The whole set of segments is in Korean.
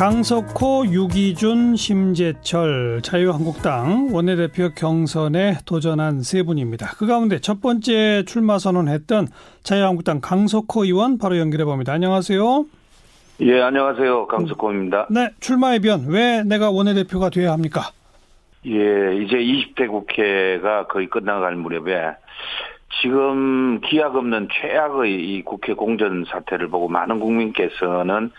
강석호, 유기준, 심재철 자유한국당 원내대표 경선에 도전한 세 분입니다. 그 가운데 첫 번째 출마 선언했던 자유한국당 강석호 의원 바로 연결해 봅니다. 안녕하세요. 예, 안녕하세요. 강석호입니다. 네, 출마의 변. 왜 내가 원내대표가 돼야 합니까? 예, 이제 20대 국회가 거의 끝나갈 무렵에 지금 기약 없는 최악의 이 국회 공전 사태를 보고 많은 국민께서는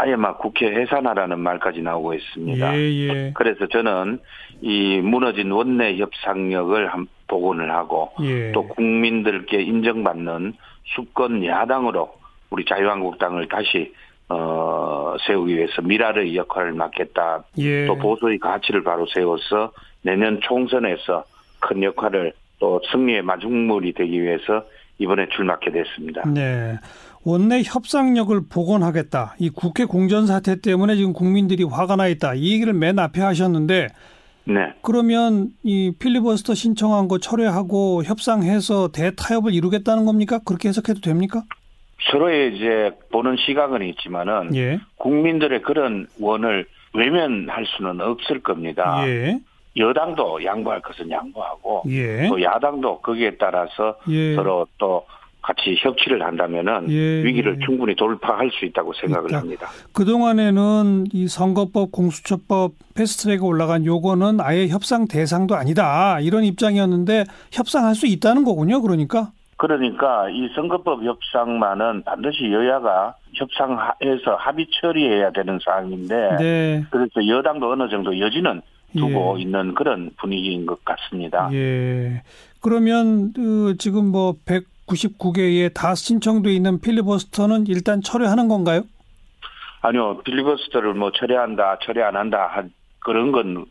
아예 막 국회 해산하라는 말까지 나오고 있습니다. 예, 예. 그래서 저는 이 무너진 원내 협상력을 한 복원을 하고 예. 또 국민들께 인정받는 수권 야당으로 우리 자유한국당을 다시 어 세우기 위해서 미라의 역할을 맡겠다. 예. 또 보수의 가치를 바로 세워서 내년 총선에서 큰 역할을 또 승리의 마중물이 되기 위해서 이번에 출마하게 됐습니다. 네. 원내 협상력을 복원하겠다. 이 국회 공전 사태 때문에 지금 국민들이 화가 나 있다. 이 얘기를 맨 앞에 하셨는데 네. 그러면 이 필리버스터 신청한 거 철회하고 협상해서 대타협을 이루겠다는 겁니까? 그렇게 해석해도 됩니까? 서로의 이제 보는 시각은 있지만은 예. 국민들의 그런 원을 외면할 수는 없을 겁니다. 예. 여당도 양보할 것은 양보하고 예. 또 야당도 거기에 따라서 예. 서로 또 같이 협치를 한다면은 예. 위기를 충분히 돌파할 수 있다고 생각을 있다. 합니다. 그 동안에는 이 선거법, 공수처법 패스트트랙에 올라간 요거는 아예 협상 대상도 아니다. 이런 입장이었는데 협상할 수 있다는 거군요. 그러니까. 그러니까 이 선거법 협상만은 반드시 여야가 협상해서 합의 처리해야 되는 사항인데 네. 그래서 여당도 어느 정도 여지는 두고 예. 있는 그런 분위기인 것 같습니다. 예. 그러면 그 지금 뭐 199개에 다 신청돼 있는 필리버스터는 일단 철회하는 건가요? 아니요, 필리버스터를 뭐 처리한다, 처리 안 한다, 한 그런 건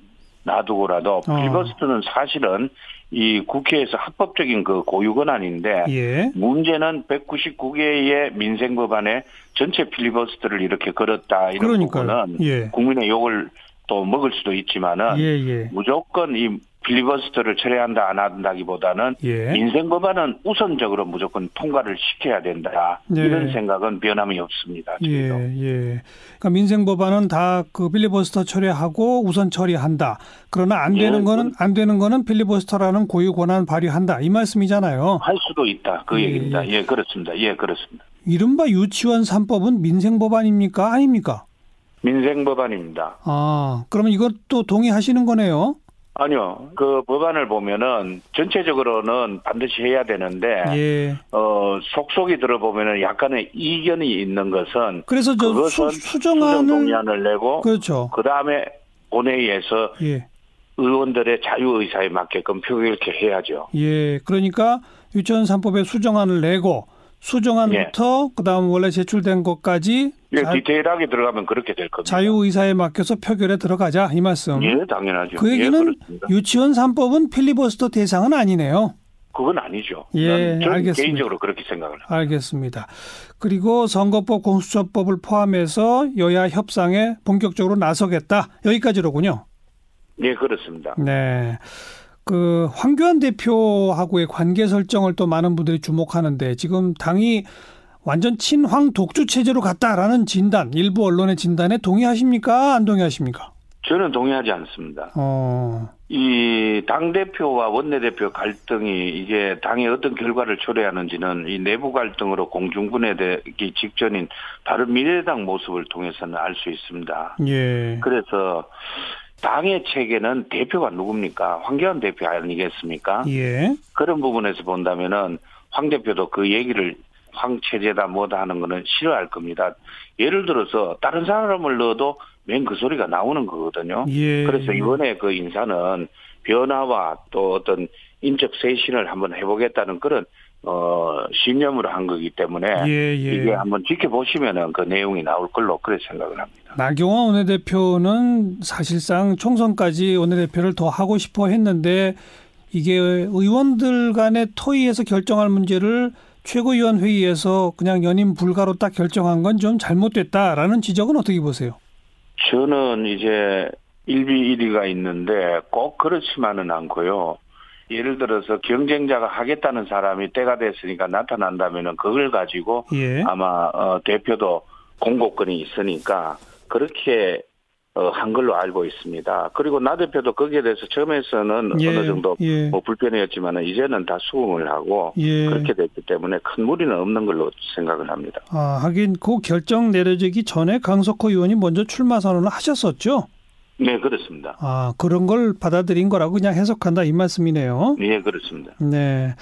놔두고라도 어. 필리버스터는 사실은 이 국회에서 합법적인 그 고유 권한인데 예. 문제는 199개의 민생 법안에 전체 필리버스터를 이렇게 걸었다 이런 그러니까요. 부분은 예. 국민의 욕을 또 먹을 수도 있지만은 예, 예. 무조건 이 필리버스터를 처리한다 안 한다기보다는 예. 민생 법안은 우선적으로 무조건 통과를 시켜야 된다 네. 이런 생각은 변함이 없습니다. 예, 저희도. 예. 그러니까 민생 법안은 다그 필리버스터 처리하고 우선 처리한다. 그러나 안 되는 예, 거는 안 되는 거는 필리버스터라는 고유 권한 발휘한다. 이 말씀이잖아요. 할 수도 있다 그 예, 얘기입니다. 예 그렇습니다. 예 그렇습니다. 이른바 유치원 3법은 민생 법안입니까? 아닙니까? 민생 법안입니다. 아, 그러면 이것도 동의하시는 거네요. 아니요 그 법안을 보면은 전체적으로는 반드시 해야 되는데 예. 어 속속이 들어보면은 약간의 이견이 있는 것은 그래서 저 수, 그것은 수정안을 수정 동의안을 내고 그렇죠. 그 다음에 본회의에서 예. 의원들의 자유 의사에 맞게끔 표결케 해야죠. 예. 그러니까 유치원 3법에 수정안을 내고 수정안부터 그다음 원래 제출된 것까지 예, 자, 디테일하게 들어가면 그렇게 될 겁니다. 자유 의사에 맡겨서 표결에 들어가자 이 말씀. 예, 당연하죠. 그 예, 얘기는 그렇습니다. 유치원 3법은 필리버스터 대상은 아니네요. 그건 아니죠. 예, 알겠습니다. 개인적으로 그렇게 생각을 합니다. 알겠습니다. 그리고 선거법 공수처법을 포함해서 여야 협상에 본격적으로 나서겠다. 여기까지로군요. 예, 그렇습니다. 네. 그 황교안 대표하고의 관계 설정을 또 많은 분들이 주목하는데 지금 당이 완전 친황 독주 체제로 갔다라는 진단, 일부 언론의 진단에 동의하십니까? 안 동의하십니까? 저는 동의하지 않습니다. 어. 이 당대표와 원내대표 갈등이 이게 당에 어떤 결과를 초래하는지는 이 내부 갈등으로 공중분해되기 직전인 다른 미래당 모습을 통해서는 알 수 있습니다. 예. 그래서 당의 체계는 대표가 누굽니까? 황교안 대표 아니겠습니까? 예. 그런 부분에서 본다면은 황 대표도 그 얘기를 황 체제다 뭐다 하는 거는 싫어할 겁니다. 예를 들어서 다른 사람을 넣어도 맨 그 소리가 나오는 거거든요. 예. 그래서 이번에 그 인사는 변화와 또 어떤 인적 쇄신을 한번 해보겠다는 그런 어 신념으로 한 거기 때문에 예, 예. 이게 한번 지켜보시면은 그 내용이 나올 걸로 그렇게 생각을 합니다. 나경원 원내대표는 사실상 총선까지 원내대표를 더 하고 싶어 했는데 이게 의원들 간의 토의에서 결정할 문제를 최고위원 회의에서 그냥 연임 불가로 딱 결정한 건 좀 잘못됐다라는 지적은 어떻게 보세요? 저는 이제 일비일비가 있는데 꼭 그렇지만은 않고요. 예를 들어서 경쟁자가 하겠다는 사람이 때가 됐으니까 나타난다면은 그걸 가지고 예. 아마 어, 대표도 공고권이 있으니까 그렇게 어, 한 걸로 알고 있습니다. 그리고 나 대표도 거기에 대해서 처음에서는 예, 어느 정도 예. 뭐 불편했지만 이제는 다 수긍을 하고 예. 그렇게 됐기 때문에 큰 무리는 없는 걸로 생각을 합니다. 아, 하긴 그 결정 내려지기 전에 강석호 의원이 먼저 출마 선언을 하셨었죠. 네, 그렇습니다. 아, 그런 걸 받아들인 거라고 그냥 해석한다 이 말씀이네요. 예, 그렇습니다. 네.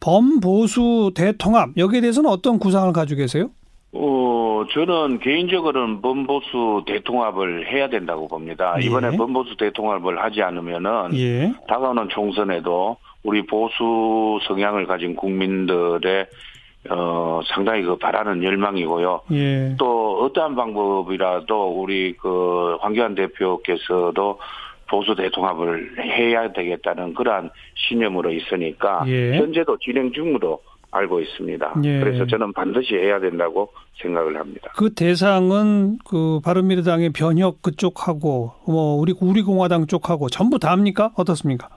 범보수 대통합 여기에 대해서는 어떤 구상을 가지고 계세요? 어, 저는 개인적으로는 범보수 대통합을 해야 된다고 봅니다. 예. 이번에 범보수 대통합을 하지 않으면은 예. 다가오는 총선에도 우리 보수 성향을 가진 국민들의 어 상당히 그 바라는 열망이고요. 예. 또 어떠한 방법이라도 우리 그 황교안 대표께서도 보수 대통합을 해야 되겠다는 그러한 신념으로 있으니까 예. 현재도 진행 중으로 알고 있습니다. 예. 그래서 저는 반드시 해야 된다고 생각을 합니다. 그 대상은 그 바른미래당의 변혁 그쪽하고 뭐 우리 우리 공화당 쪽하고 전부 다입니까? 어떻습니까?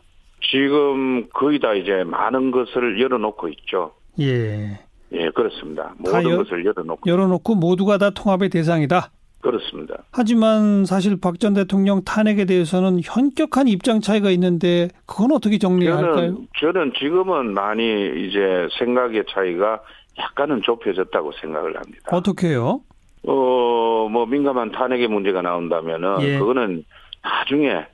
지금 거의 다 이제 많은 것을 열어놓고 있죠. 예. 예, 그렇습니다. 다 모든 열- 것을 열어놓고 열어놓고 모두가 다 통합의 대상이다. 그렇습니다. 하지만 사실 박 전 대통령 탄핵에 대해서는 현격한 입장 차이가 있는데 그건 어떻게 정리해야 할까요? 저는 저는 지금은 많이 이제 생각의 차이가 약간은 좁혀졌다고 생각을 합니다. 어떻게 해요? 어, 뭐 민감한 탄핵의 문제가 나온다면은 예. 그거는 나중에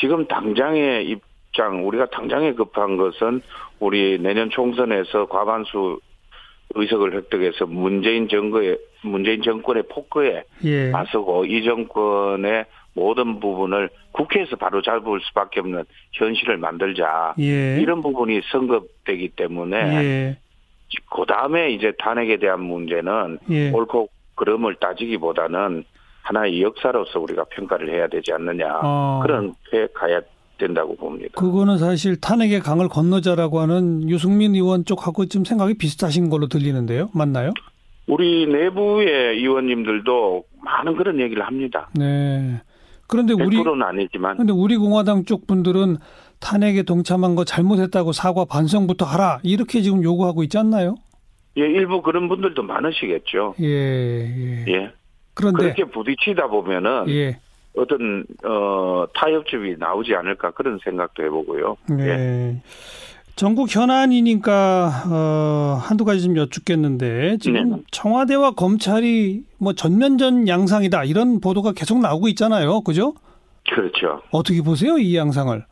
지금 당장의 입장 우리가 당장에 급한 것은 우리 내년 총선에서 과반수 의석을 획득해서 문재인 정부의 문재인 정권의 폭거에 예. 맞서고 이 정권의 모든 부분을 국회에서 바로 잡을 수밖에 없는 현실을 만들자. 예. 이런 부분이 성급되기 때문에 예. 그 다음에 이제 탄핵에 대한 문제는 예. 옳고 그름을 따지기보다는 하나의 역사로서 우리가 평가를 해야 되지 않느냐 어. 그런 회 가야 된다고 봅니다. 그거는 사실 탄핵의 강을 건너자라고 하는 유승민 의원 쪽하고 좀 생각이 비슷하신 걸로 들리는데요. 맞나요? 우리 내부의 의원님들도 많은 그런 얘기를 합니다. 네. 그런데 우리 100%는 아니지만 근데 우리 공화당 쪽 분들은 탄핵에 동참한 거 잘못했다고 사과 반성부터 하라 이렇게 지금 요구하고 있지 않나요? 예, 일부 그런 분들도 많으시겠죠. 예. 예. 예. 그런데 그렇게 부딪히다 보면은 예. 어떤 어 타협점이 나오지 않을까 그런 생각도 해보고요. 예. 네. 전국 현안이니까 어, 한두 가지 좀 여쭙겠는데 지금 네. 청와대와 검찰이 뭐 전면전 양상이다 이런 보도가 계속 나오고 있잖아요. 그죠? 그렇죠. 어떻게 보세요 이 양상을?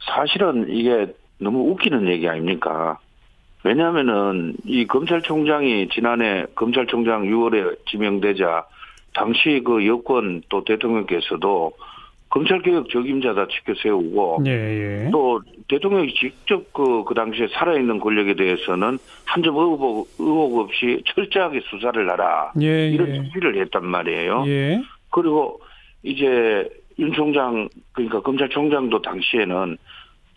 사실은 이게 너무 웃기는 얘기 아닙니까? 왜냐하면은 이 검찰총장이 지난해 검찰총장 6월에 지명되자 당시 그 여권 또 대통령께서도 검찰개혁 적임자다 지켜 세우고 예, 예. 또 대통령이 직접 그, 그 당시에 살아있는 권력에 대해서는 한 점 의혹, 의혹 없이 철저하게 수사를 하라. 예, 이런 예. 지시를 했단 말이에요. 예. 그리고 이제 윤 총장 그러니까 검찰총장도 당시에는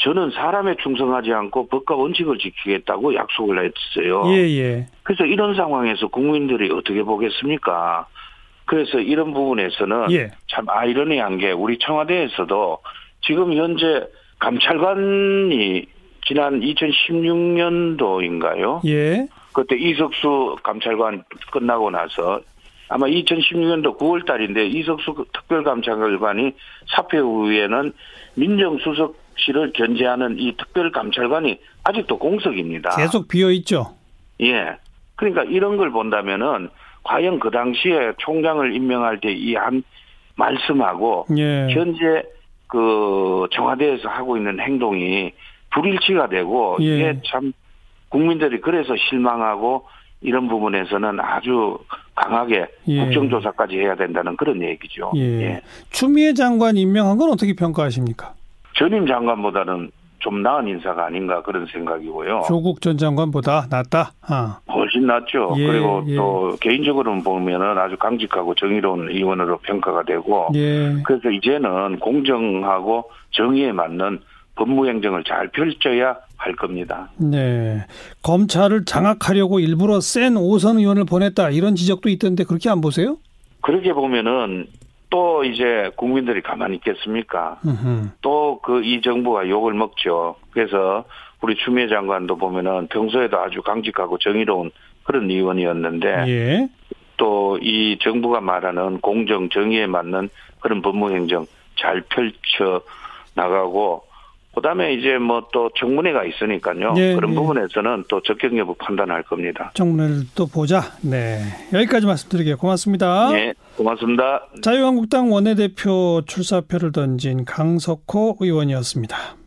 저는 사람에 충성하지 않고 법과 원칙을 지키겠다고 약속을 했어요. 예, 예. 그래서 이런 상황에서 국민들이 어떻게 보겠습니까? 그래서 이런 부분에서는 예. 참 아이러니한 게 우리 청와대에서도 지금 현재 감찰관이 지난 2016년도인가요? 예. 그때 이석수 감찰관 끝나고 나서 아마 2016년도 9월 달인데 이석수 특별감찰관이 사퇴 후에는 민정수석실을 견제하는 이 특별감찰관이 아직도 공석입니다. 계속 비어 있죠. 예. 그러니까 이런 걸 본다면은 과연 그 당시에 총장을 임명할 때 이 한 말씀하고 예. 현재 그 청와대에서 하고 있는 행동이 불일치가 되고 예. 이게 참 국민들이 그래서 실망하고 이런 부분에서는 아주 강하게 예. 국정조사까지 해야 된다는 그런 얘기죠. 예. 추미애 장관 임명한 건 어떻게 평가하십니까? 전임 장관보다는 좀 나은 인사가 아닌가 그런 생각이고요. 조국 전 장관보다 낫다. 아. 훨씬 낫죠. 예, 그리고 예. 또 개인적으로 보면은 아주 강직하고 정의로운 의원으로 평가가 되고 예. 그래서 이제는 공정하고 정의에 맞는 법무행정을 잘 펼쳐야 할 겁니다. 네. 검찰을 장악하려고 일부러 센 오선 의원을 보냈다. 이런 지적도 있던데 그렇게 안 보세요? 그렇게 보면은 또 이제 국민들이 가만히 있겠습니까? 또 그 이 정부가 욕을 먹죠. 그래서 우리 추미애 장관도 보면은 평소에도 아주 강직하고 정의로운 그런 의원이었는데 예. 또이 정부가 말하는 공정 정의에 맞는 그런 법무행정 잘 펼쳐 나가고 그다음에 이제 뭐 또 청문회가 있으니까요. 예, 그런 예. 부분에서는 또 적격 여부 판단할 겁니다. 정문을 또 보자. 네. 여기까지 말씀드리게요. 고맙습니다. 네, 고맙습니다. 자유한국당 원내대표 출사표를 던진 강석호 의원이었습니다.